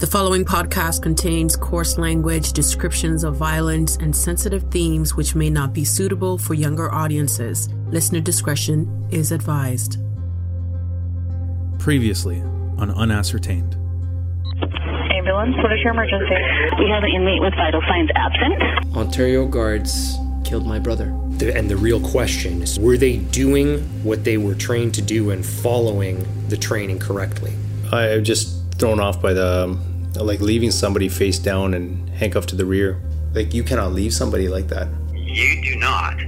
The following podcast contains coarse language, descriptions of violence, and sensitive themes which may not be suitable for younger audiences. Listener discretion is advised. Previously on Unascertained. Ambulance, what is your emergency? We have an inmate with vital signs absent. Ontario guards killed my brother. The, and the real question is were they doing what they were trained to do and following the training correctly? I'm just thrown off by the um, like leaving somebody face down and handcuffed to the rear. Like you cannot leave somebody like that. You do not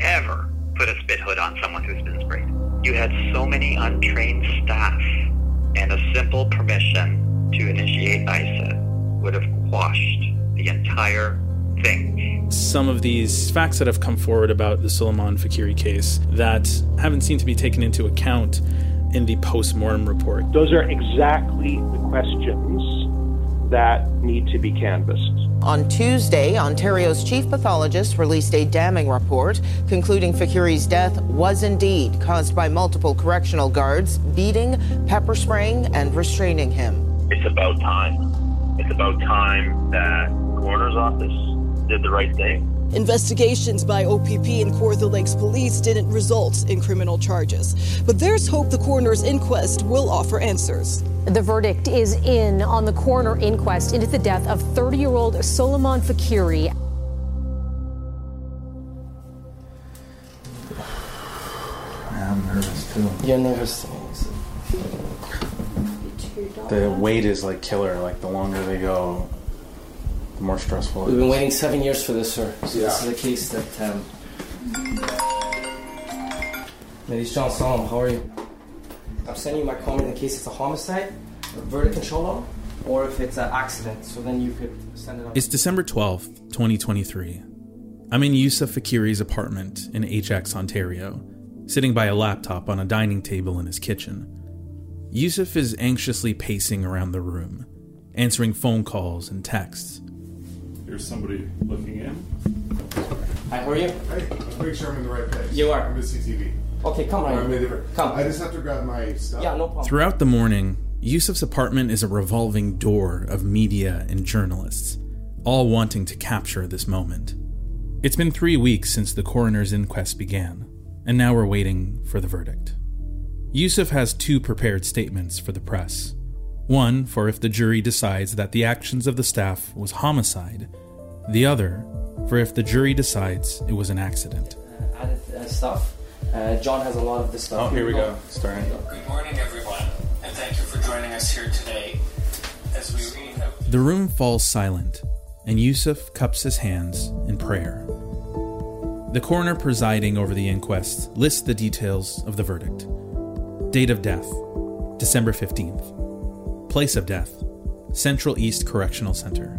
ever put a spit hood on someone who's been sprayed. You had so many untrained staff, and a simple permission to initiate ISIT would have quashed the entire thing. Some of these facts that have come forward about the Soleiman Faqiri case that haven't seemed to be taken into account in the post-mortem report. Those are exactly the questions that need to be canvassed. On Tuesday, Ontario's chief pathologist released a damning report concluding Faqiri's death was indeed caused by multiple correctional guards beating, pepper spraying, and restraining him. It's about time. It's about time that coroner's office did the right thing. Investigations by OPP and Kawartha Lakes Police didn't result in criminal charges, but there's hope the coroner's inquest will offer answers. The verdict is in on the coroner inquest into the death of 30 year old Soleiman Faqiri. I'm nervous too. You're nervous. The wait is like killer. Like the longer they go, the more stressful. We've been waiting seven years for this, sir. So Yeah. this is a case that. Um... Ladies John Solomon, how are you? I'm sending you my comment in case it's a homicide, a verdict control law, or if it's an accident. So then you could send it up. It's December 12th, 2023. I'm in Yusuf Faqiri's apartment in Ajax, Ontario, sitting by a laptop on a dining table in his kitchen. Yusuf is anxiously pacing around the room, answering phone calls and texts. There's somebody looking in. Hi, how are you? Hey, let's make sure I'm in the right place. You are. I'm at CTV. Okay, come on. I'm in the- Come. I just have to grab my stuff. Yeah, no problem. Throughout the morning, Yusuf's apartment is a revolving door of media and journalists, all wanting to capture this moment. It's been three weeks since the coroner's inquest began, and now we're waiting for the verdict. Yusuf has two prepared statements for the press. One for if the jury decides that the actions of the staff was homicide, the other for if the jury decides it was an accident. Uh, added uh, stuff. Uh, John has a lot of this stuff. Oh, here we go. Starting. Good morning, everyone, and thank you for joining us here today as we read out The room falls silent, and Yusuf cups his hands in prayer. The coroner presiding over the inquest lists the details of the verdict. Date of death, December 15th. Place of death, Central East Correctional Center.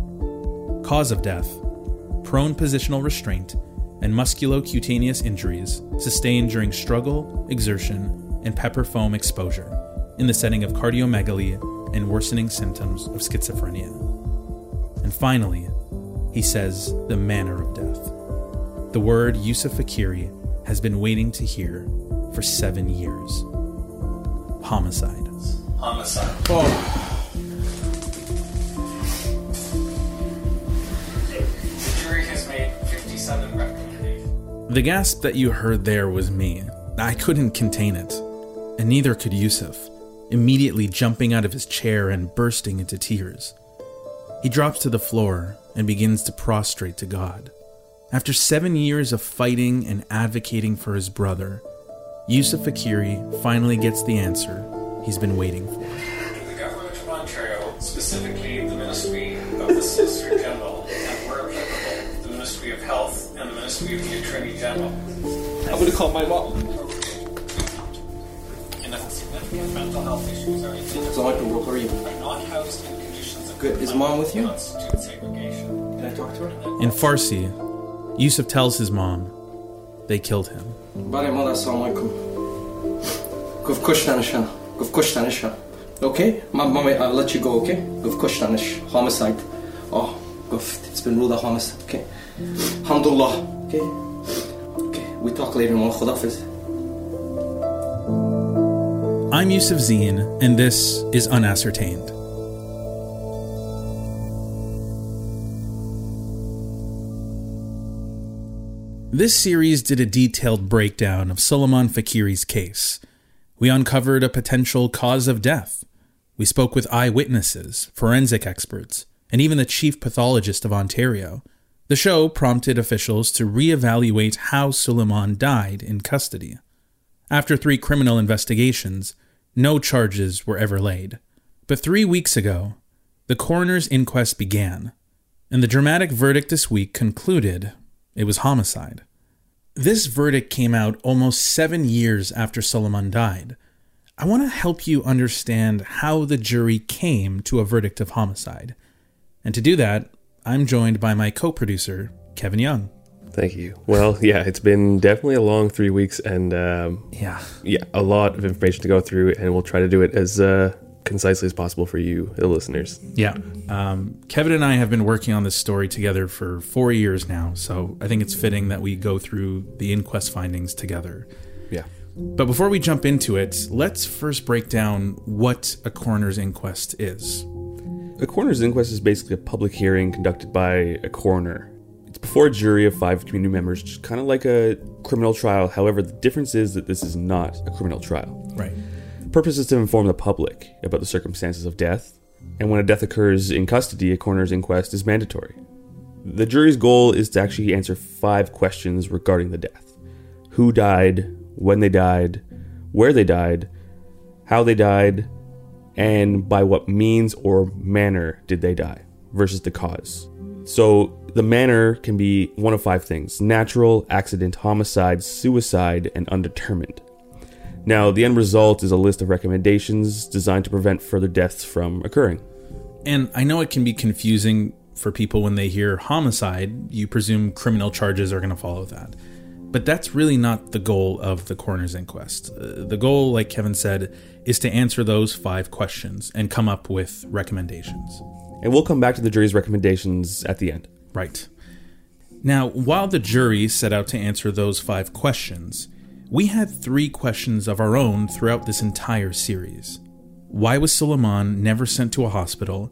Cause of death, prone positional restraint and musculocutaneous injuries sustained during struggle, exertion, and pepper foam exposure in the setting of cardiomegaly and worsening symptoms of schizophrenia. And finally, he says the manner of death. The word Yusuf Faqiri has been waiting to hear for seven years. Homicide. homicide. The The gasp that you heard there was me. I couldn't contain it. And neither could Yusuf, immediately jumping out of his chair and bursting into tears. He drops to the floor and begins to prostrate to God. After seven years of fighting and advocating for his brother, Yusuf Faqiri finally gets the answer he's been waiting for. The Government of Ontario, specifically the Ministry of the Solicitor General, and where applicable, the Ministry of Health and the Ministry of the down what I would have called my mom. And I significant mental health issues are you? Are not housed in conditions good. Is mom with you? Can I talk to her? In Farsi, Yusuf tells his mom they killed him. Bari mother, assalamu alaikum. Guf kushtanisha. Guf kushtanisha. Okay? Mom, mommy, I'll let you go, okay? Guf kushtanish. Homicide. Oh, guf. It's been ruled a homicide, okay? Alhamdulillah. Okay? We talk later on. Khudafiz. I'm Yusuf Zine, and this is Unascertained. This series did a detailed breakdown of Soleiman Faqiri's case. We uncovered a potential cause of death. We spoke with eyewitnesses, forensic experts, and even the chief pathologist of Ontario the show prompted officials to reevaluate how Soleiman died in custody. After three criminal investigations, no charges were ever laid. But three weeks ago, the coroner's inquest began, and the dramatic verdict this week concluded it was homicide. This verdict came out almost seven years after Soleiman died. I want to help you understand how the jury came to a verdict of homicide. And to do that, I'm joined by my co producer, Kevin Young. Thank you. Well, yeah, it's been definitely a long three weeks, and um, yeah, yeah, a lot of information to go through, and we'll try to do it as uh, concisely as possible for you, the listeners. Yeah. Um, Kevin and I have been working on this story together for four years now, so I think it's fitting that we go through the inquest findings together. Yeah. But before we jump into it, let's first break down what a coroner's inquest is. A coroner's inquest is basically a public hearing conducted by a coroner. It's before a jury of five community members, just kind of like a criminal trial. However, the difference is that this is not a criminal trial. Right. The purpose is to inform the public about the circumstances of death, and when a death occurs in custody, a coroner's inquest is mandatory. The jury's goal is to actually answer five questions regarding the death who died, when they died, where they died, how they died, and by what means or manner did they die, versus the cause. So, the manner can be one of five things natural, accident, homicide, suicide, and undetermined. Now, the end result is a list of recommendations designed to prevent further deaths from occurring. And I know it can be confusing for people when they hear homicide, you presume criminal charges are going to follow that. But that's really not the goal of the coroner's inquest. Uh, the goal, like Kevin said, is to answer those five questions and come up with recommendations. And we'll come back to the jury's recommendations at the end. Right. Now, while the jury set out to answer those five questions, we had three questions of our own throughout this entire series. Why was Suleiman never sent to a hospital?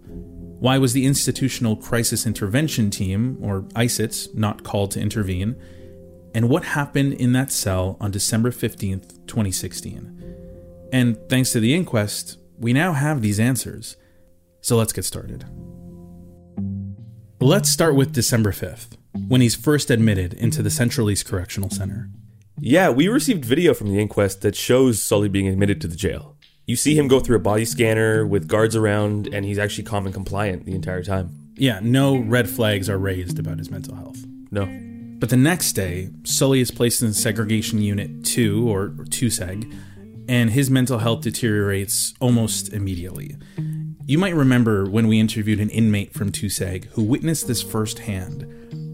Why was the Institutional Crisis Intervention Team, or ICIT, not called to intervene? And what happened in that cell on December 15th, 2016? And thanks to the inquest, we now have these answers. So let's get started. Let's start with December 5th, when he's first admitted into the Central East Correctional Center. Yeah, we received video from the inquest that shows Sully being admitted to the jail. You see him go through a body scanner with guards around, and he's actually calm and compliant the entire time. Yeah, no red flags are raised about his mental health. No. But the next day, Sully is placed in segregation unit 2, or 2SEG, and his mental health deteriorates almost immediately. You might remember when we interviewed an inmate from 2SEG who witnessed this firsthand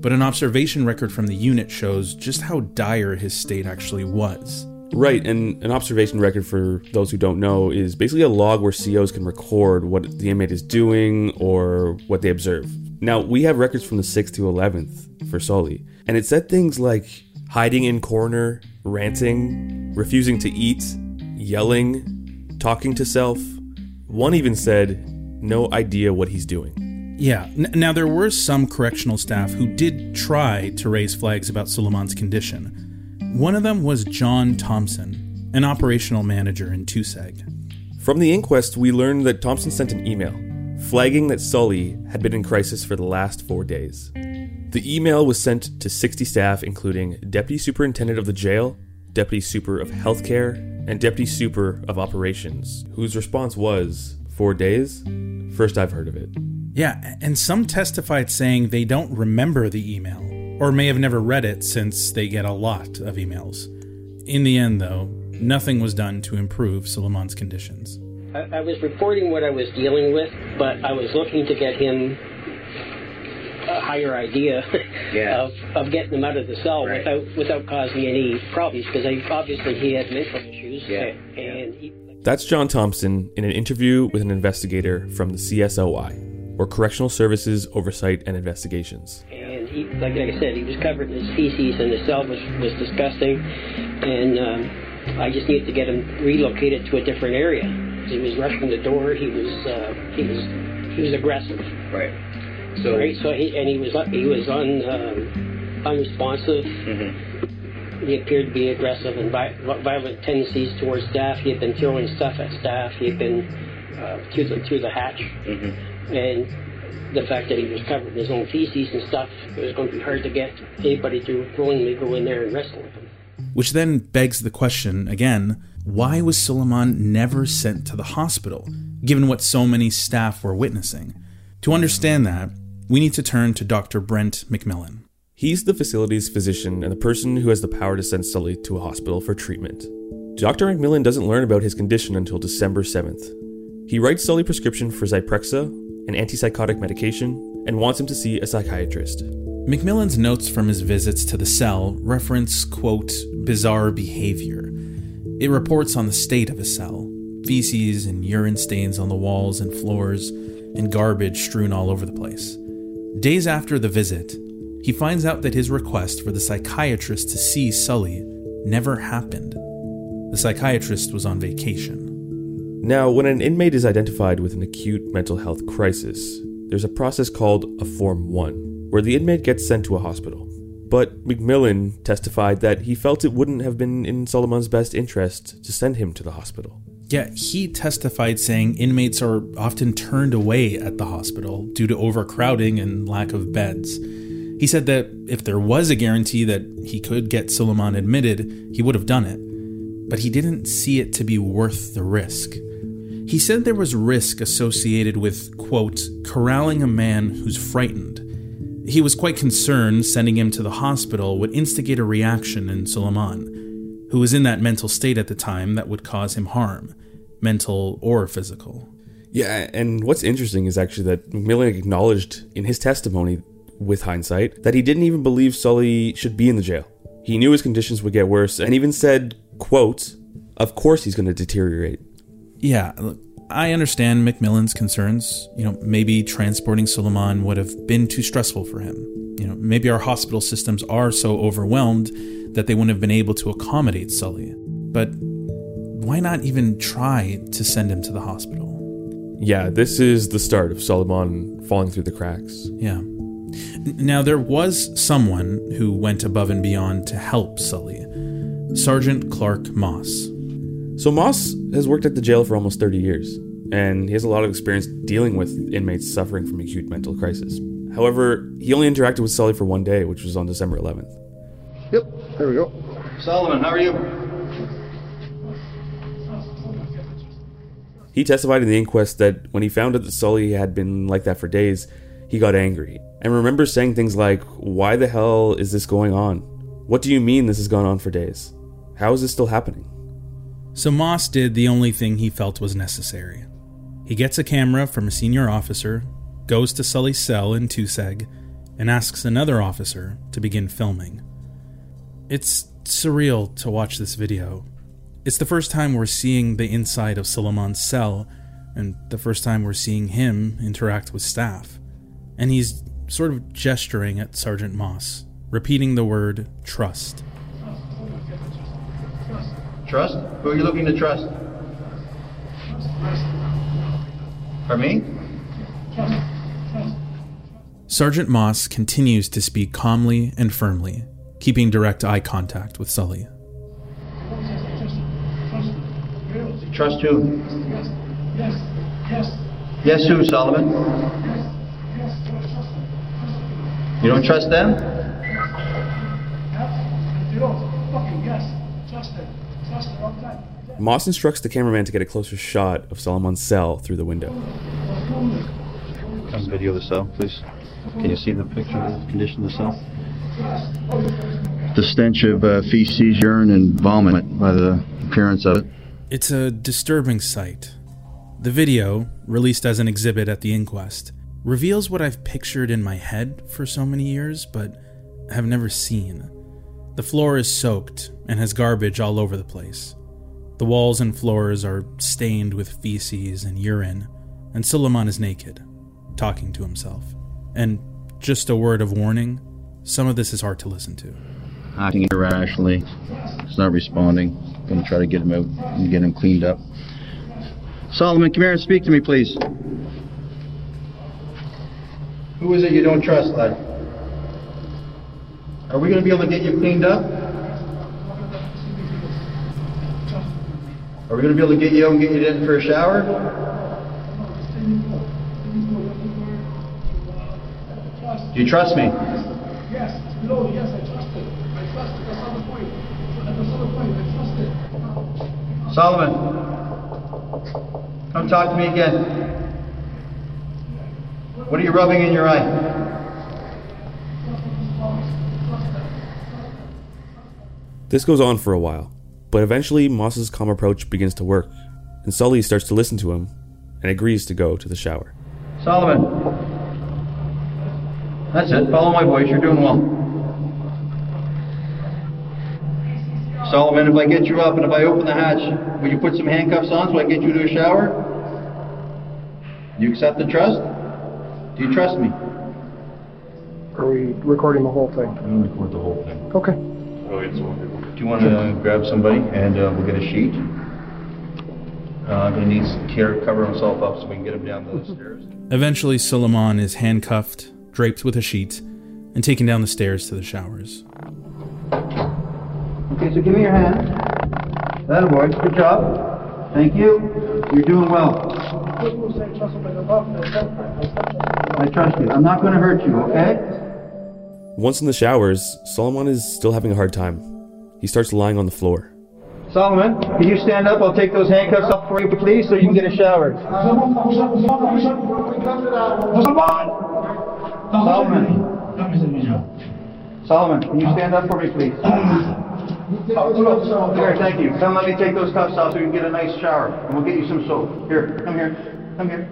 but an observation record from the unit shows just how dire his state actually was. Right, and an observation record for those who don't know is basically a log where COs can record what the inmate is doing or what they observe. Now, we have records from the 6th to 11th for Sully, and it said things like hiding in corner, ranting, refusing to eat, yelling, talking to self. One even said, no idea what he's doing. Yeah. Now, there were some correctional staff who did try to raise flags about Soleiman's condition. One of them was John Thompson, an operational manager in 2SEG. From the inquest, we learned that Thompson sent an email flagging that Sully had been in crisis for the last four days. The email was sent to 60 staff, including Deputy Superintendent of the Jail, Deputy Super of Healthcare, and Deputy Super of Operations, whose response was, Four days? First I've heard of it. Yeah, and some testified saying they don't remember the email, or may have never read it since they get a lot of emails. In the end, though, nothing was done to improve Soleiman's conditions. I, I was reporting what I was dealing with, but I was looking to get him a higher idea Yeah. of, of getting him out of the cell Right. without without causing any problems because obviously he had mental issues Yeah. and he, That's John Thompson in an interview with an investigator from the CSOI, or Correctional Services Oversight and Investigations. and he like, like I said he was covered in his feces and the cell was, was disgusting and um, I just needed to get him relocated to a different area. He was rushing the door. He was uh, he was he was aggressive. Right. So right. So he and he was he was on um, unresponsive. He appeared to be aggressive and vi- violent tendencies towards staff. He had been throwing stuff at staff. He had been uh, through the through the hatch, and the fact that he was covered in his own feces and stuff, it was going to be hard to get anybody to willingly go in there and wrestle with him. Which then begs the question again why was Soleiman never sent to the hospital, given what so many staff were witnessing? To understand that, we need to turn to Dr. Brent McMillan. He's the facility's physician and the person who has the power to send Sully to a hospital for treatment. Dr. McMillan doesn't learn about his condition until December 7th. He writes Sully prescription for Zyprexa, an antipsychotic medication, and wants him to see a psychiatrist. McMillan's notes from his visits to the cell reference, quote, bizarre behavior. It reports on the state of his cell feces and urine stains on the walls and floors, and garbage strewn all over the place. Days after the visit, he finds out that his request for the psychiatrist to see Sully never happened. The psychiatrist was on vacation. Now, when an inmate is identified with an acute mental health crisis, there's a process called a Form 1, where the inmate gets sent to a hospital. But McMillan testified that he felt it wouldn't have been in Solomon's best interest to send him to the hospital. Yeah, he testified saying inmates are often turned away at the hospital due to overcrowding and lack of beds. He said that if there was a guarantee that he could get Soleiman admitted, he would have done it. But he didn't see it to be worth the risk. He said there was risk associated with, quote, corralling a man who's frightened. He was quite concerned sending him to the hospital would instigate a reaction in Soleiman, who was in that mental state at the time that would cause him harm, mental or physical. Yeah, and what's interesting is actually that McMillan acknowledged in his testimony, with hindsight, that he didn't even believe Sully should be in the jail. He knew his conditions would get worse, and even said, quote, of course he's going to deteriorate. Yeah, I understand McMillan's concerns. You know, maybe transporting Soleiman would have been too stressful for him. You know, maybe our hospital systems are so overwhelmed that they wouldn't have been able to accommodate Sully. But why not even try to send him to the hospital? Yeah, this is the start of Solomon falling through the cracks. Yeah. Now, there was someone who went above and beyond to help Sully Sergeant Clark Moss. So, Moss has worked at the jail for almost 30 years, and he has a lot of experience dealing with inmates suffering from acute mental crisis. However, he only interacted with Sully for one day, which was on December 11th. Yep, there we go. Solomon, how are you? He testified in the inquest that when he found out that Sully had been like that for days, he got angry and remembers saying things like, Why the hell is this going on? What do you mean this has gone on for days? How is this still happening? So Moss did the only thing he felt was necessary. He gets a camera from a senior officer, goes to Sully's cell in 2SEG, and asks another officer to begin filming. It's surreal to watch this video. It's the first time we're seeing the inside of Soleiman's cell, and the first time we're seeing him interact with staff. And he's sort of gesturing at Sergeant Moss, repeating the word trust. Trust? Who are you looking to trust? For me? Sergeant Moss continues to speak calmly and firmly, keeping direct eye contact with Sully. Trust who? Yes, yes. Yes, who, Solomon? You don't trust them? You don't fucking yes. Trust them. Trust them all the time. Moss instructs the cameraman to get a closer shot of Solomon's cell through the window. Come video the cell, please. Can you see the picture of the condition of the cell? The stench of uh, feces, urine, and vomit by the appearance of it. It's a disturbing sight. The video, released as an exhibit at the inquest, reveals what I've pictured in my head for so many years, but have never seen. The floor is soaked and has garbage all over the place. The walls and floors are stained with feces and urine, and Soleiman is naked, talking to himself. And just a word of warning some of this is hard to listen to. Acting irrationally. He's not responding. I'm Going to try to get him out and get him cleaned up. Solomon, come here and speak to me, please. Who is it you don't trust, lad? Are we going to be able to get you cleaned up? Are we going to be able to get you out and get you in for a shower? Do you trust me? Yes, no, yes, I trust it. I trust it. That's not the point. That's not the point. I trust it. Solomon, come talk to me again. What are you rubbing in your eye? This goes on for a while, but eventually Moss's calm approach begins to work, and Sully starts to listen to him and agrees to go to the shower. Solomon. That's it. Follow my voice. You're doing well. Solomon, if I get you up and if I open the hatch, will you put some handcuffs on so I can get you to a shower? You accept the trust? Do you trust me? Are we recording the whole thing? I'm going to record the whole thing. Okay. Oh, Do you want to grab somebody and uh, we'll get a sheet? Uh, I'm going to need to cover himself up so we can get him down those stairs. Eventually, Soleiman is handcuffed, draped with a sheet, and taken down the stairs to the showers. Okay, so give me your hand. That boy. Good job. Thank you. You're doing well. I trust you. I'm not going to hurt you, okay? Once in the showers, Solomon is still having a hard time. He starts lying on the floor. Solomon, can you stand up? I'll take those handcuffs off for you, please, so you can get a shower. Solomon. Solomon, can you stand up for me, please? Here, thank you. Come let me take those cuffs off so you can get a nice shower. And we'll get you some soap. Here, come here. Come here.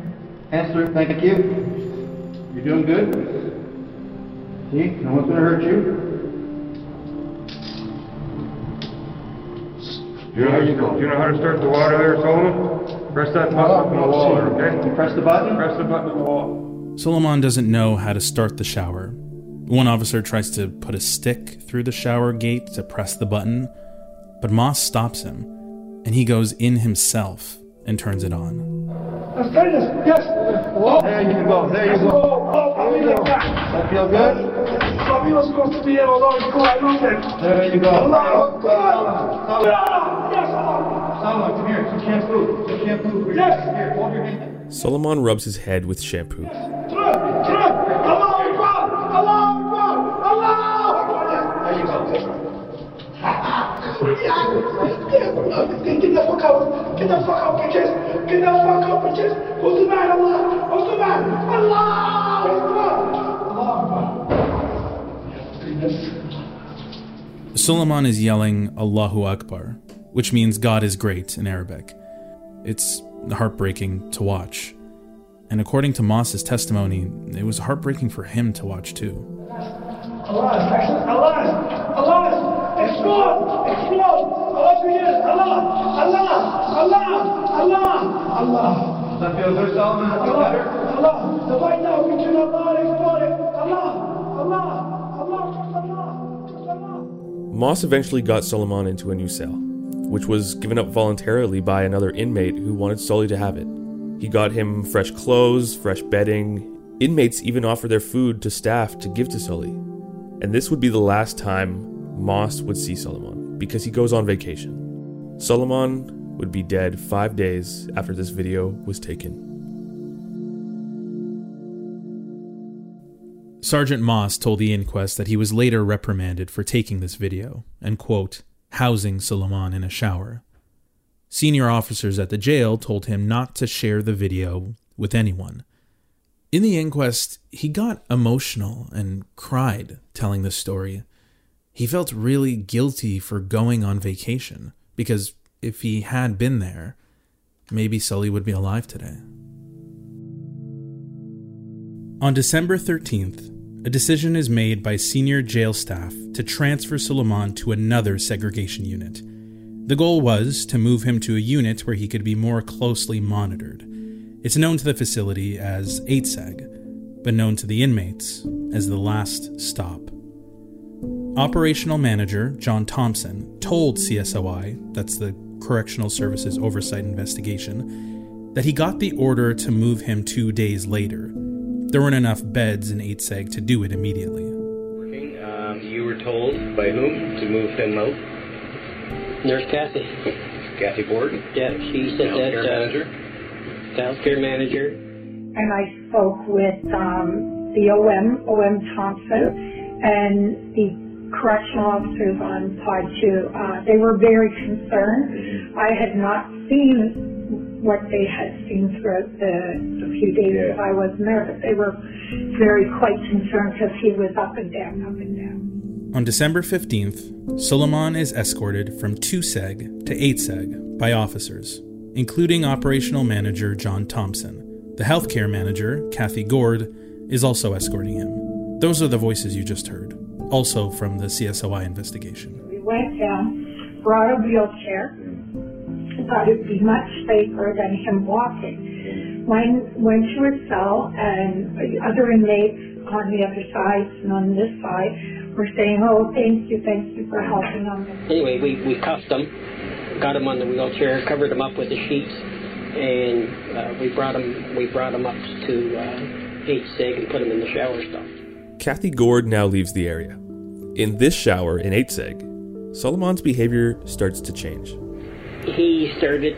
Hands through. Thank you. You're doing good. See? No one's going to hurt you. You know, There you go. Do you know how to start the water there, Solomon? Press that button up in the wall there, okay? You press the button? Press the button in the wall. Solomon doesn't know how to start the shower. One officer tries to put a stick through the shower gate to press the button, but Moss stops him, and he goes in himself and turns it on. Let's try this. Yes. There you go. There you go. Oh, oh, There you go. That feel good? Supposed to be able to go. I love it. There you go. Allah Akbar. Solomon. Yes, Allah. Solomon, come here. Some shampoo. Some shampoo. for you. Yes. Here, hold your hand. Solomon rubs his head with shampoo. You the fuck out. Get the fuck out, bitches. Get the fuck out, bitches. Who's the man? Allah. Who's the man? Allah Soleiman is yelling Allahu Akbar, which means God is great in Arabic. It's heartbreaking to watch. And according to Moss's testimony, it was heartbreaking for him to watch too. Allah, action, Allah, Allah, explode, explode, Allah, yes, Allah, Allah, Allah, Allah, Allah. Does that feel good, Solomon? Feel Allah, better? Allah, the fight now between Allah and explode, Allah, Moss eventually got Solomon into a new cell, which was given up voluntarily by another inmate who wanted Sully to have it. He got him fresh clothes, fresh bedding. Inmates even offered their food to staff to give to Sully. And this would be the last time Moss would see Solomon because he goes on vacation. Solomon would be dead five days after this video was taken. Sergeant Moss told the inquest that he was later reprimanded for taking this video and, quote, housing Soleiman in a shower. Senior officers at the jail told him not to share the video with anyone. In the inquest, he got emotional and cried telling the story. He felt really guilty for going on vacation because if he had been there, maybe Sully would be alive today. On December 13th, a decision is made by senior jail staff to transfer Soleiman to another segregation unit. The goal was to move him to a unit where he could be more closely monitored. It's known to the facility as 8SEG, but known to the inmates as the last stop. Operational manager John Thompson told CSOI, that's the Correctional Services Oversight Investigation, that he got the order to move him two days later. There weren't enough beds in 8SEG to do it immediately. Working. Um, you were told by whom to move him out? Nurse Kathy. Kathy Gordon? Yeah, she said that. Healthcare uh, manager? The healthcare manager. and I spoke with um, the OM, OM Thompson, and the correctional officers on pod two. Uh, they were very concerned. I had not seen what they had seen throughout the, the few days that I wasn't there, but they were very quite concerned because he was up and down, up and down. On December 15th, Soleiman is escorted from 2 seg to 8 seg by officers, including operational manager John Thompson. The healthcare manager, Kathy Gord, is also escorting him. Those are the voices you just heard, also from the CSOI investigation. We went down, brought a wheelchair, thought it'd be much safer than him walking. Went, went to his cell, and the other inmates on the other side and on this side were saying, "Oh, thank you, thank you for helping him." Anyway, we, we cuffed him, got him on the wheelchair, covered him up with the sheets, and uh, we brought him we brought him up to uh, eight sig and put him in the shower stall. Kathy Gord now leaves the area. In this shower in 8 seg, Solomon's behavior starts to change. He started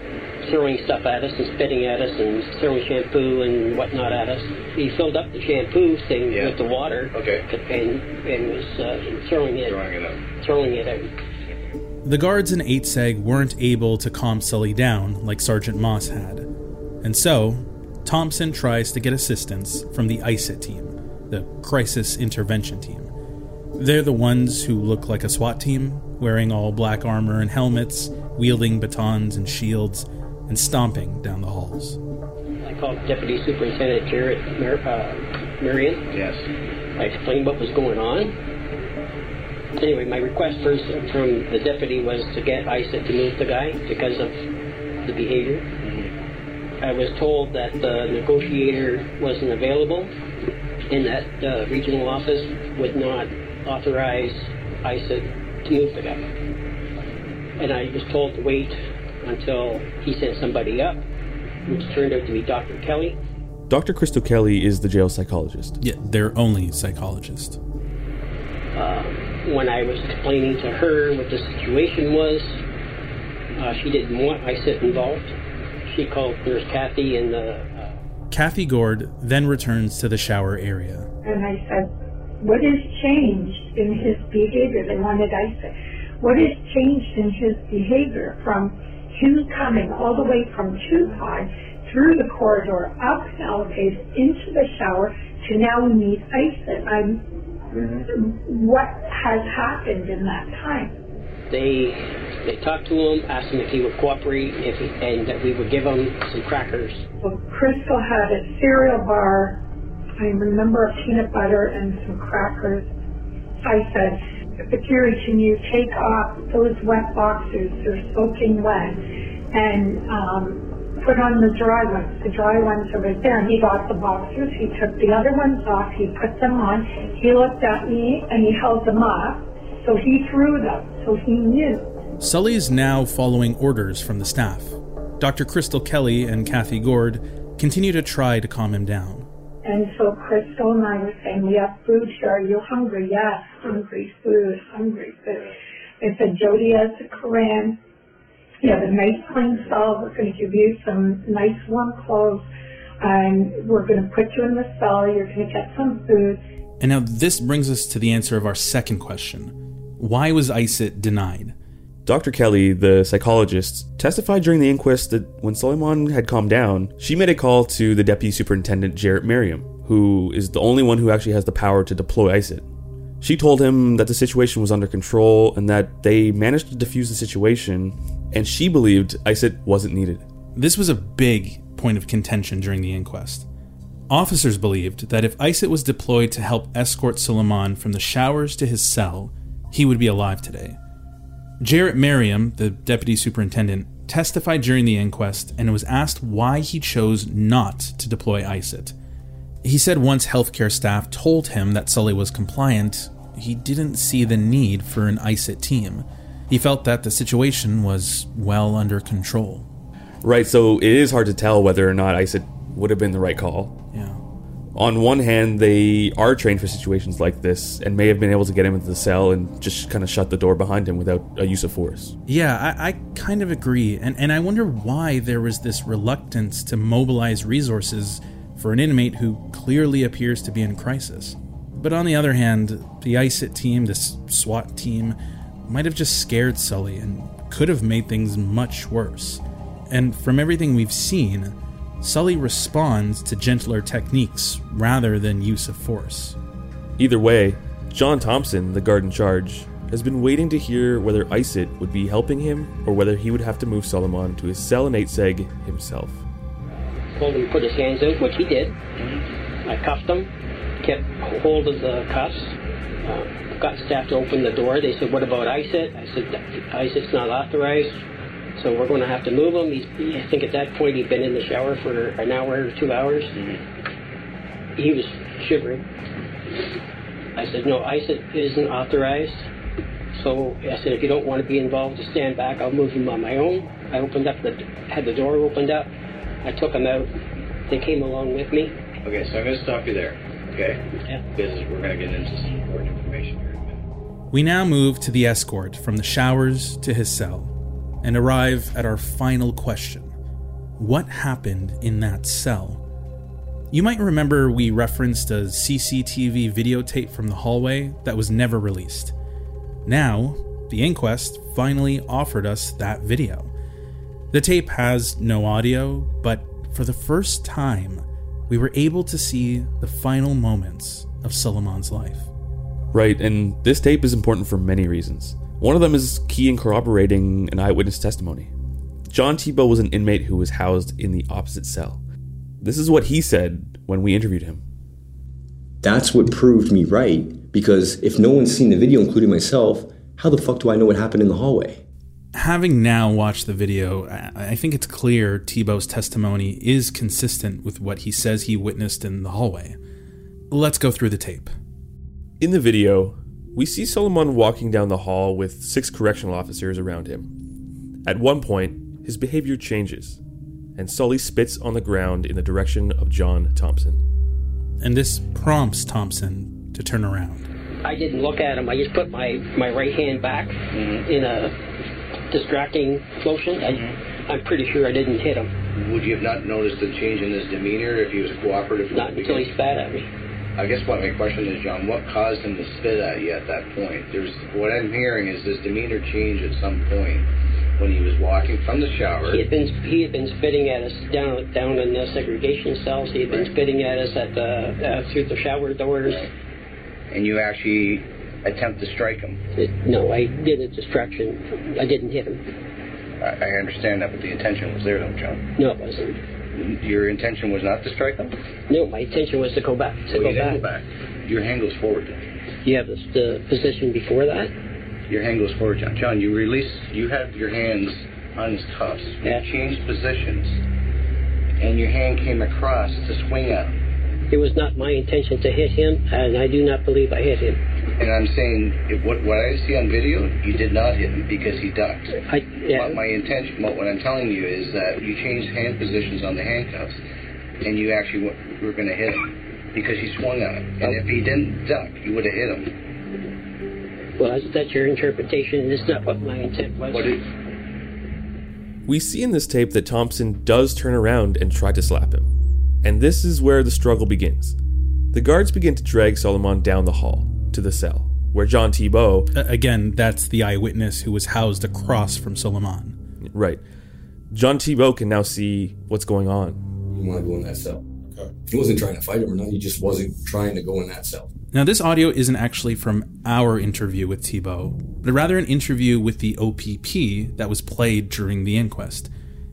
throwing stuff at us and spitting at us and throwing shampoo and whatnot at us. He filled up the shampoo thing with the water, okay, and and was uh, throwing it Throwing it out. throwing it out. The guards in 8 seg weren't able to calm Sully down like Sergeant Moss had. And so, Thompson tries to get assistance from the ISIT team, the Crisis Intervention Team. They're the ones who look like a SWAT team, wearing all black armor and helmets, wielding batons and shields, and stomping down the halls. I called Deputy Superintendent Jarrett Mar- uh, Marion. Yes. I explained what was going on. Anyway, my request first from the deputy was to get ISIT to move the guy because of the behavior. I was told that the negotiator wasn't available and that the regional office would not authorize ISIT to move the guy. And I was told to wait until he sent somebody up, which turned out to be Dr. Kelly. Dr. Crystal Kelly is the jail psychologist. Yeah, their only psychologist. Uh, when I was explaining to her what the situation was, uh, she didn't want ISIT involved. She called Nurse Kathy and the Kathy Gord then returns to the shower area. And I said, "What has changed in his behavior?" They wanted ISIT. What has changed in his behavior from him coming all the way from two pod through the corridor, up an elevator, into the shower, to now we need ISIT? I'm, mm-hmm. what has happened in that time? they they talked to him, asked him if he would cooperate, if he, and that we would give him some crackers. Well, Crystal had a cereal bar. I remember a peanut butter and some crackers. I said, Faqiri, can you take off those wet boxers? They're soaking wet. And um, put on the dry ones. The dry ones are right there. And he got the boxers. He took the other ones off. He put them on. He looked at me and he held them up. So he threw them. So he knew. Sully is now following orders from the staff. Dr. Crystal Kelly and Kathy Gord continue to try to calm him down. And so Crystal and I were saying, we have food here. Are you hungry? Yes, hungry food, hungry food. They said, Jody has a Koran. You have a nice clean cell. We're going to give you some nice warm clothes. And we're going to put you in the cell. You're going to get some food. And now this brings us to the answer of our second question. Why was ISIT denied? Dr. Kelly, the psychologist, testified during the inquest that when Soleiman had calmed down, she made a call to the deputy superintendent, Jarrett Merriam, who is the only one who actually has the power to deploy ISIT. She told him that the situation was under control and that they managed to defuse the situation, and she believed ISIT wasn't needed. This was a big point of contention during the inquest. Officers believed that if ISIT was deployed to help escort Soleiman from the showers to his cell, he would be alive today. Jarrett Merriam, the deputy superintendent, testified during the inquest and was asked why he chose not to deploy ISIT. He said once healthcare staff told him that Sully was compliant, he didn't see the need for an ISIT team. He felt that the situation was well under control. Right, so it is hard to tell whether or not ISIT would have been the right call. On one hand, they are trained for situations like this and may have been able to get him into the cell and just kind of shut the door behind him without a use of force. Yeah, I, I kind of agree. And, and I wonder why there was this reluctance to mobilize resources for an inmate who clearly appears to be in crisis. But on the other hand, the ISIT team, this SWAT team, might have just scared Sully and could have made things much worse. And from everything we've seen, Sully responds to gentler techniques rather than use of force. Either way, John Thompson, the guard in charge, has been waiting to hear whether ISIT would be helping him or whether he would have to move Solomon to his cell in 8 Seg himself. Told him to put his hands out, which he did. I cuffed him, kept hold of the cuffs, uh, got staff to open the door. They said, What about ISIT? I said, ISIT's not authorized, so we're going to have to move him. He's, I think at that point he'd been in the shower for an hour or two hours. Mm-hmm. He was shivering. I said, No, ISIT isn't authorized. So I said, If you don't want to be involved, just stand back. I'll move him on my own. I opened up the, had the door opened up. I took him out. They came along with me. Okay, so I'm going to stop you there. Okay? Yeah. Because we're going to get into some important information here. We now move to the escort from the showers to his cell and arrive at our final question What happened in that cell? You might remember we referenced a CCTV videotape from the hallway that was never released. Now, the inquest finally offered us that video. The tape has no audio, but for the first time, we were able to see the final moments of Solomon's life. Right, and this tape is important for many reasons. One of them is key in corroborating an eyewitness testimony. John Tebow was an inmate who was housed in the opposite cell. This is what he said when we interviewed him. That's what proved me right, because if no one's seen the video, including myself, how the fuck do I know what happened in the hallway? Having now watched the video, I think it's clear Tebow's testimony is consistent with what he says he witnessed in the hallway. Let's go through the tape. In the video, we see Solomon walking down the hall with six correctional officers around him. At one point, his behavior changes, and Sully spits on the ground in the direction of John Thompson. And this prompts Thompson to turn around. I didn't look at him. I just put my, my right hand back mm-hmm. in a distracting motion. I, mm-hmm. I'm pretty sure I didn't hit him. Would you have not noticed the change in his demeanor if he was cooperative? from Not until he spat at me. I guess what my question is, John, what caused him to spit at you at that point? There's what I'm hearing is his demeanor change at some point when he was walking from the shower. He had been he had been spitting at us down down in the segregation cells. He had been spitting at us at the uh, through the shower doors. and you actually attempt to strike him. It- no, I did a distraction. I didn't hit him. I, I understand that, but the intention was there, though, John. No, it wasn't. Your intention was not to strike him. No, my intention was to go back. To Oh, go back. go back. Your hand goes forward. Then. You have the, the position before that. Your hand goes forward, John. John, you release. You have your hands on his cuffs. Yeah. You changed positions, and your hand came across to swing at him. It was not my intention to hit him, and I do not believe I hit him. And I'm saying, if, what, what I see on video, you did not hit him because he ducked. I, yeah. What my intention, what, what I'm telling you is that you changed hand positions on the handcuffs, and you actually were, were going to hit him because he swung on him. And if he didn't duck, you would have hit him. Well, that's, that's your interpretation. It's not what my intent was. What is, We see in this tape that Thompson does turn around and try to slap him. And this is where the struggle begins. The guards begin to drag Solomon down the hall to the cell, where John Tebow. Uh, again, that's the eyewitness who was housed across from Solomon. Right. John Tebow can now see what's going on. You want to go in that cell. He wasn't trying to fight him or nothing. He just wasn't trying to go in that cell. Now, this audio isn't actually from our interview with Tebow, but rather an interview with the OPP that was played during the inquest.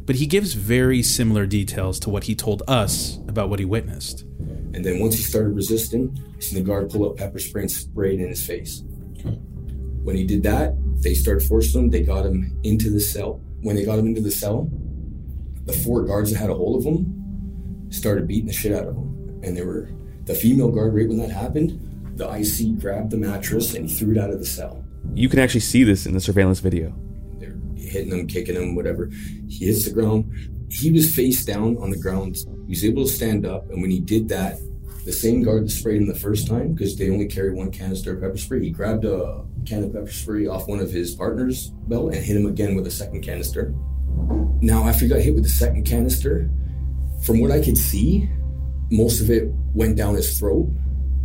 But he gives very similar details to what he told us about what he witnessed. And then once he started resisting, I seen the guard pull up pepper spray and spray it in his face. When he did that, they started forcing him. They got him into the cell. When they got him into the cell, the four guards that had a hold of him started beating the shit out of him. And they were the female guard. Right when that happened, the IC grabbed the mattress and he threw it out of the cell. You can actually see this in the surveillance video. They're hitting him, kicking him, whatever. He hits the ground. He was face down on the ground. He was able to stand up, and when he did that, The same guard that sprayed him the first time, because they only carry one canister of pepper spray, he grabbed a can of pepper spray off one of his partner's belt and hit him again with a second canister. Now, after he got hit with the second canister, from what I could see, most of it went down his throat.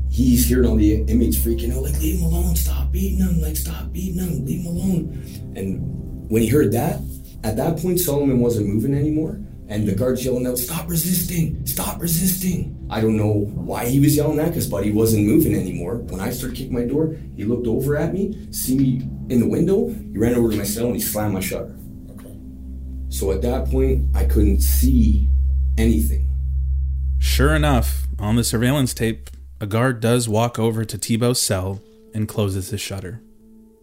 He's hearing all the inmates freaking out, like, leave him alone, stop beating him, like, stop beating him, leave him alone. And when he heard that, at that point, Solomon wasn't moving anymore. And the guards yelling out, stop resisting, stop resisting. I don't know why he was yelling that, because Buddy wasn't moving anymore. When I started kicking my door, he looked over at me, see me in the window, he ran over to my cell and he slammed my shutter. So at that point, I couldn't see anything. Sure enough, on the surveillance tape, a guard does walk over to Tebow's cell and closes his shutter.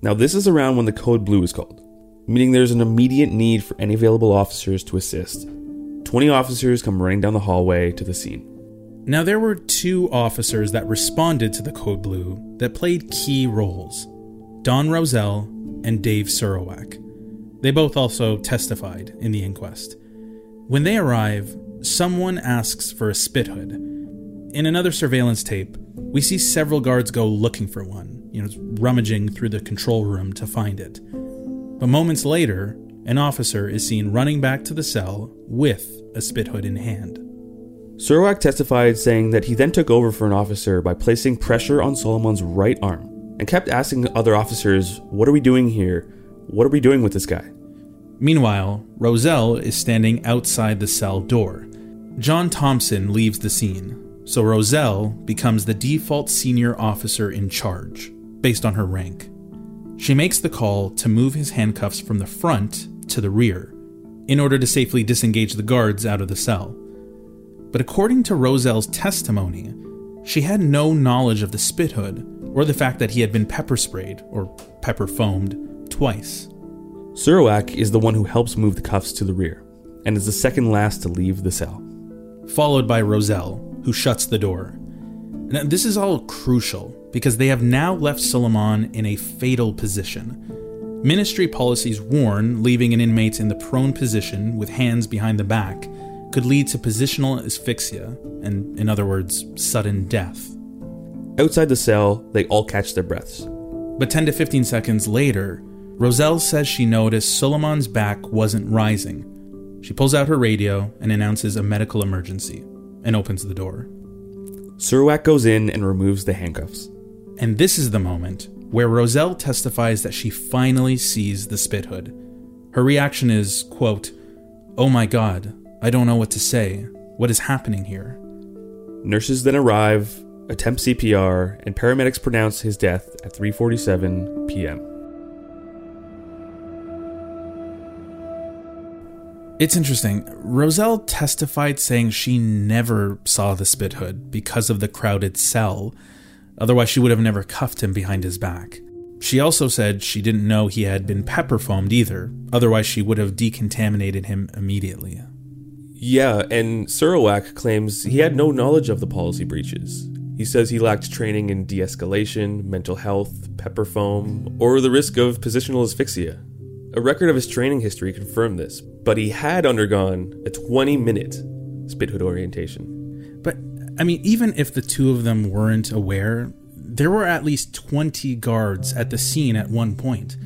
Now, this is around when the code blue is called, meaning there's an immediate need for any available officers to assist. 20 officers come running down the hallway to the scene. Now, there were two officers that responded to the Code Blue that played key roles Don Roselle and Dave Surowak. They both also testified in the inquest. When they arrive, someone asks for a spit hood. In another surveillance tape, we see several guards go looking for one, you know, rummaging through the control room to find it. But moments later, an officer is seen running back to the cell with a spit hood in hand. Surowak testified saying that he then took over for an officer by placing pressure on Soleiman's right arm and kept asking other officers, What are we doing here? What are we doing with this guy? Meanwhile, Roselle is standing outside the cell door. John Thompson leaves the scene, so Roselle becomes the default senior officer in charge, based on her rank. She makes the call to move his handcuffs from the front to the rear, in order to safely disengage the guards out of the cell. But according to Roselle's testimony, she had no knowledge of the spit hood or the fact that he had been pepper sprayed or pepper foamed twice. Surowak is the one who helps move the cuffs to the rear and is the second last to leave the cell. Followed by Roselle, who shuts the door. Now, this is all crucial because they have now left Soleiman in a fatal position. Ministry policies warn leaving an inmate in the prone position with hands behind the back could lead to positional asphyxia, and in other words, sudden death. Outside the cell, they all catch their breaths. But 10 to 15 seconds later, Roselle says she noticed Soleiman's back wasn't rising. She pulls out her radio and announces a medical emergency and opens the door. Surowak goes in and removes the handcuffs. And this is the moment where Roselle testifies that she finally sees the spit hood. Her reaction is, quote, Oh my god, I don't know what to say. What is happening here? Nurses then arrive, attempt CPR, and paramedics pronounce his death at 3:47 p.m. It's interesting. Roselle testified saying she never saw the spit hood because of the crowded cell. Otherwise, she would have never cuffed him behind his back. She also said she didn't know he had been pepper foamed either. Otherwise, she would have decontaminated him immediately. Yeah, and Surowak claims he had no knowledge of the policy breaches. He says he lacked training in de escalation, mental health, pepper foam, or the risk of positional asphyxia. A record of his training history confirmed this, but he had undergone a 20 minute spit hood orientation. I mean, even if the two of them weren't aware, there were at least 20 guards at the scene at one point,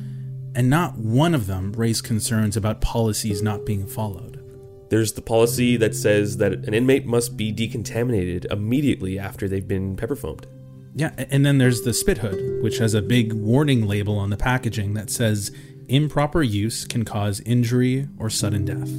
and not one of them raised concerns about policies not being followed. There's the policy that says that an inmate must be decontaminated immediately after they've been pepper foamed. Yeah, and then there's the spit hood, which has a big warning label on the packaging that says improper use can cause injury or sudden death.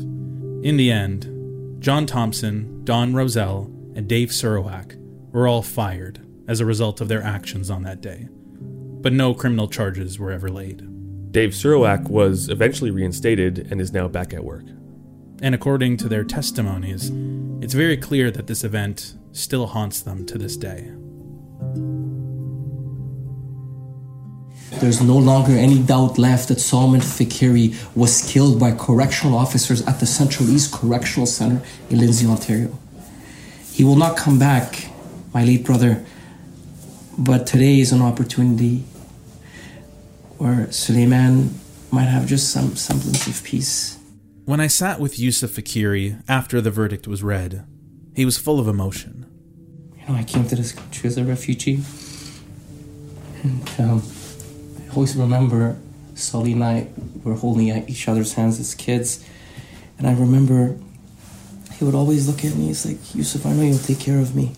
In the end, John Thompson, Don Roselle, and Dave Surowak were all fired as a result of their actions on that day. But no criminal charges were ever laid. Dave Surowak was eventually reinstated and is now back at work. And according to their testimonies, it's very clear that this event still haunts them to this day. There's no longer any doubt left that Soleiman Faqiri was killed by correctional officers at the Central East Correctional Center in Lindsay, Ontario. He will not come back, my late brother, but today is an opportunity where Soleiman might have just some semblance of peace. When I sat with Yusuf Faqiri after the verdict was read, he was full of emotion. You know, I came to this country as a refugee. And um, I always remember Sully and I were holding each other's hands as kids. And I remember he would always look at me. He's like, Yusuf, I know you'll take care of me.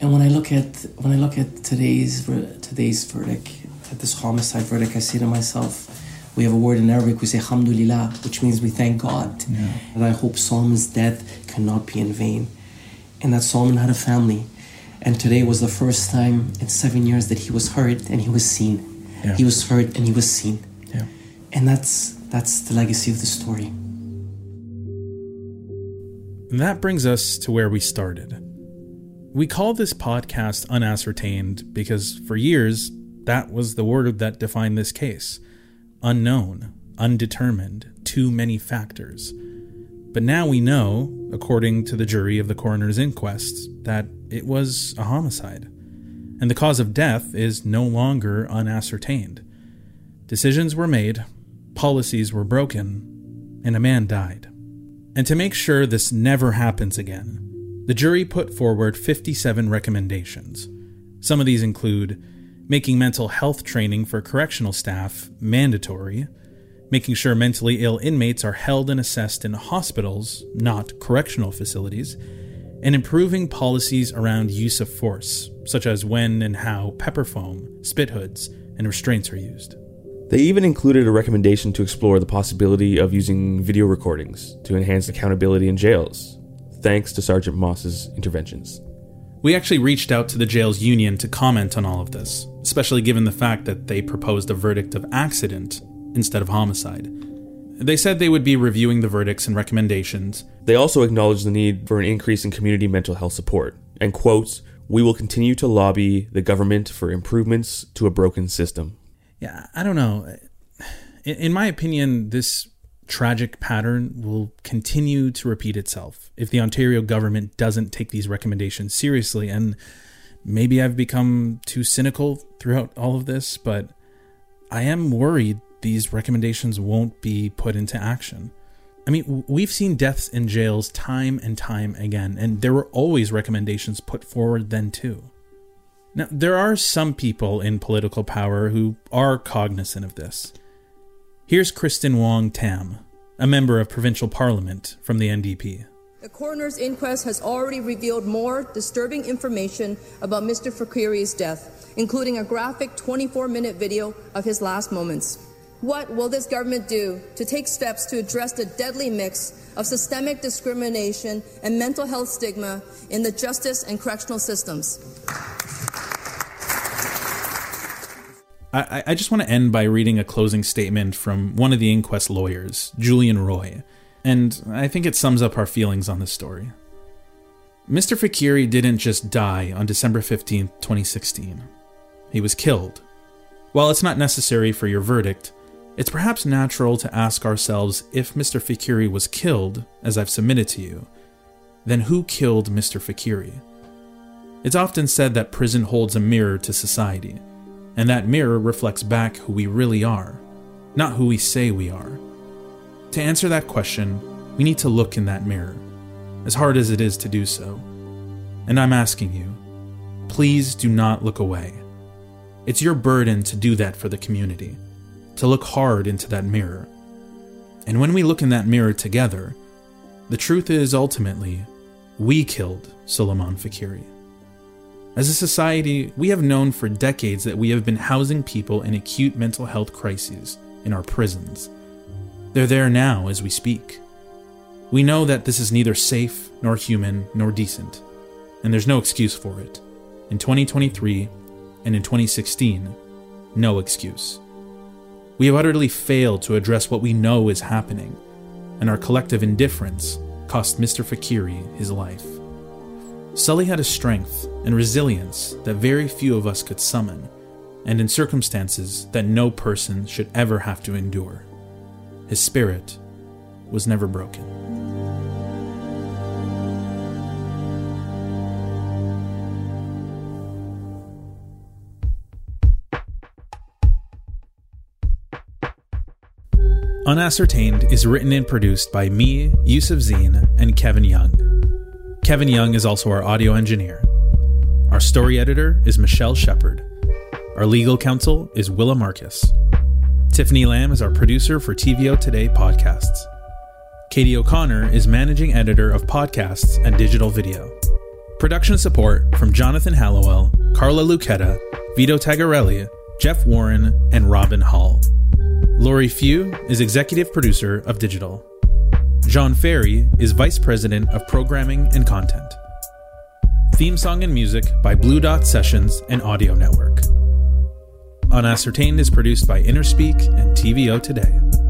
And when I look at when I look at today's today's verdict, at this homicide verdict, I say to myself, we have a word in Arabic. We say Alhamdulillah, which means we thank God. Yeah. And I hope Soleiman's death cannot be in vain, and that Soleiman had a family. And today was the first time in seven years that he was heard and he was seen. Yeah. He was heard and he was seen. Yeah. And that's that's the legacy of the story. And that brings us to where we started. We call this podcast Unascertained because for years, that was the word that defined this case unknown, undetermined, too many factors. But now we know, according to the jury of the coroner's inquest, that it was a homicide. And the cause of death is no longer unascertained. Decisions were made, policies were broken, and a man died. And to make sure this never happens again, the jury put forward 57 recommendations. Some of these include making mental health training for correctional staff mandatory, making sure mentally ill inmates are held and assessed in hospitals, not correctional facilities, and improving policies around use of force, such as when and how pepper foam, spit hoods, and restraints are used. They even included a recommendation to explore the possibility of using video recordings to enhance accountability in jails, thanks to Sergeant Moss's interventions. We actually reached out to the jail's union to comment on all of this, especially given the fact that they proposed a verdict of accident instead of homicide. They said they would be reviewing the verdicts and recommendations. They also acknowledged the need for an increase in community mental health support, and quotes, We will continue to lobby the government for improvements to a broken system. Yeah, I don't know. In my opinion, this tragic pattern will continue to repeat itself if the Ontario government doesn't take these recommendations seriously. And maybe I've become too cynical throughout all of this, but I am worried these recommendations won't be put into action. I mean, we've seen deaths in jails time and time again, and there were always recommendations put forward then too. Now, there are some people in political power who are cognizant of this. Here's Kristyn Wong-Tam, a member of provincial parliament from the NDP. The coroner's inquest has already revealed more disturbing information about Mr. Faqiri's death, including a graphic 24 minute video of his last moments. What will this government do to take steps to address the deadly mix of systemic discrimination and mental health stigma in the justice and correctional systems? I, I just want to end by reading a closing statement from one of the inquest lawyers, Julian Roy, and I think it sums up our feelings on this story. Mr. Faqiri didn't just die on December 15, 2016. He was killed. While it's not necessary for your verdict, it's perhaps natural to ask ourselves if Mr. Faqiri was killed, as I've submitted to you, then who killed Mr. Faqiri? It's often said that prison holds a mirror to society and that mirror reflects back who we really are, not who we say we are. To answer that question, we need to look in that mirror, as hard as it is to do so. And I'm asking you, please do not look away. It's your burden to do that for the community, to look hard into that mirror. And when we look in that mirror together, the truth is ultimately, we killed Soleiman Faqiri. As a society, we have known for decades that we have been housing people in acute mental health crises in our prisons. They're there now as we speak. We know that this is neither safe, nor human, nor decent, and there's no excuse for it. In 2023 and in 2016, no excuse. We have utterly failed to address what we know is happening, and our collective indifference cost Mr. Faqiri his life. Sully had a strength and resilience that very few of us could summon, and in circumstances that no person should ever have to endure. His spirit was never broken. Unascertained is written and produced by me, Yusuf Zine, and Kevin Young. Kevin Young is also our audio engineer. Our story editor is Michelle Shepard. Our legal counsel is Willa Marcus. Tiffany Lamb is our producer for TVO Today podcasts. Katie O'Connor is managing editor of podcasts and digital video. Production support from Jonathan Hallowell, Carla Lucetta, Vito Tagarelli, Jeff Warren, and Robin Hall. Lori Few is executive producer of digital. John Ferry is vice president of programming and content. Theme song and music by Blue Dot Sessions and Audio Network. Unascertained is produced by Interspeak and TVO Today.